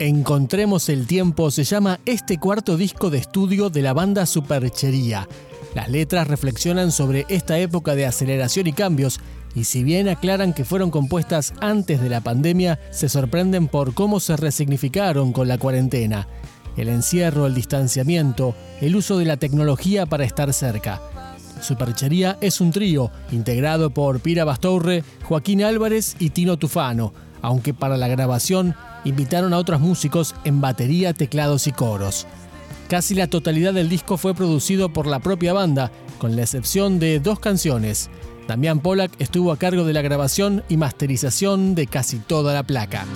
Encontremos el tiempo se llama este cuarto disco de estudio de la banda Superchería. Las letras reflexionan sobre esta época de aceleración y cambios, y si bien aclaran que fueron compuestas antes de la pandemia, se sorprenden por cómo se resignificaron con la cuarentena. El encierro, el distanciamiento, el uso de la tecnología para estar cerca. Superchería es un trío integrado por Pira Bastorre, Joaquín Álvarez y Tino Tufano, aunque para la grabación invitaron a otros músicos en batería, teclados y coros. Casi la totalidad del disco fue producido por la propia banda, con la excepción de dos canciones. Damián Pollack estuvo a cargo de la grabación y masterización de casi toda la placa.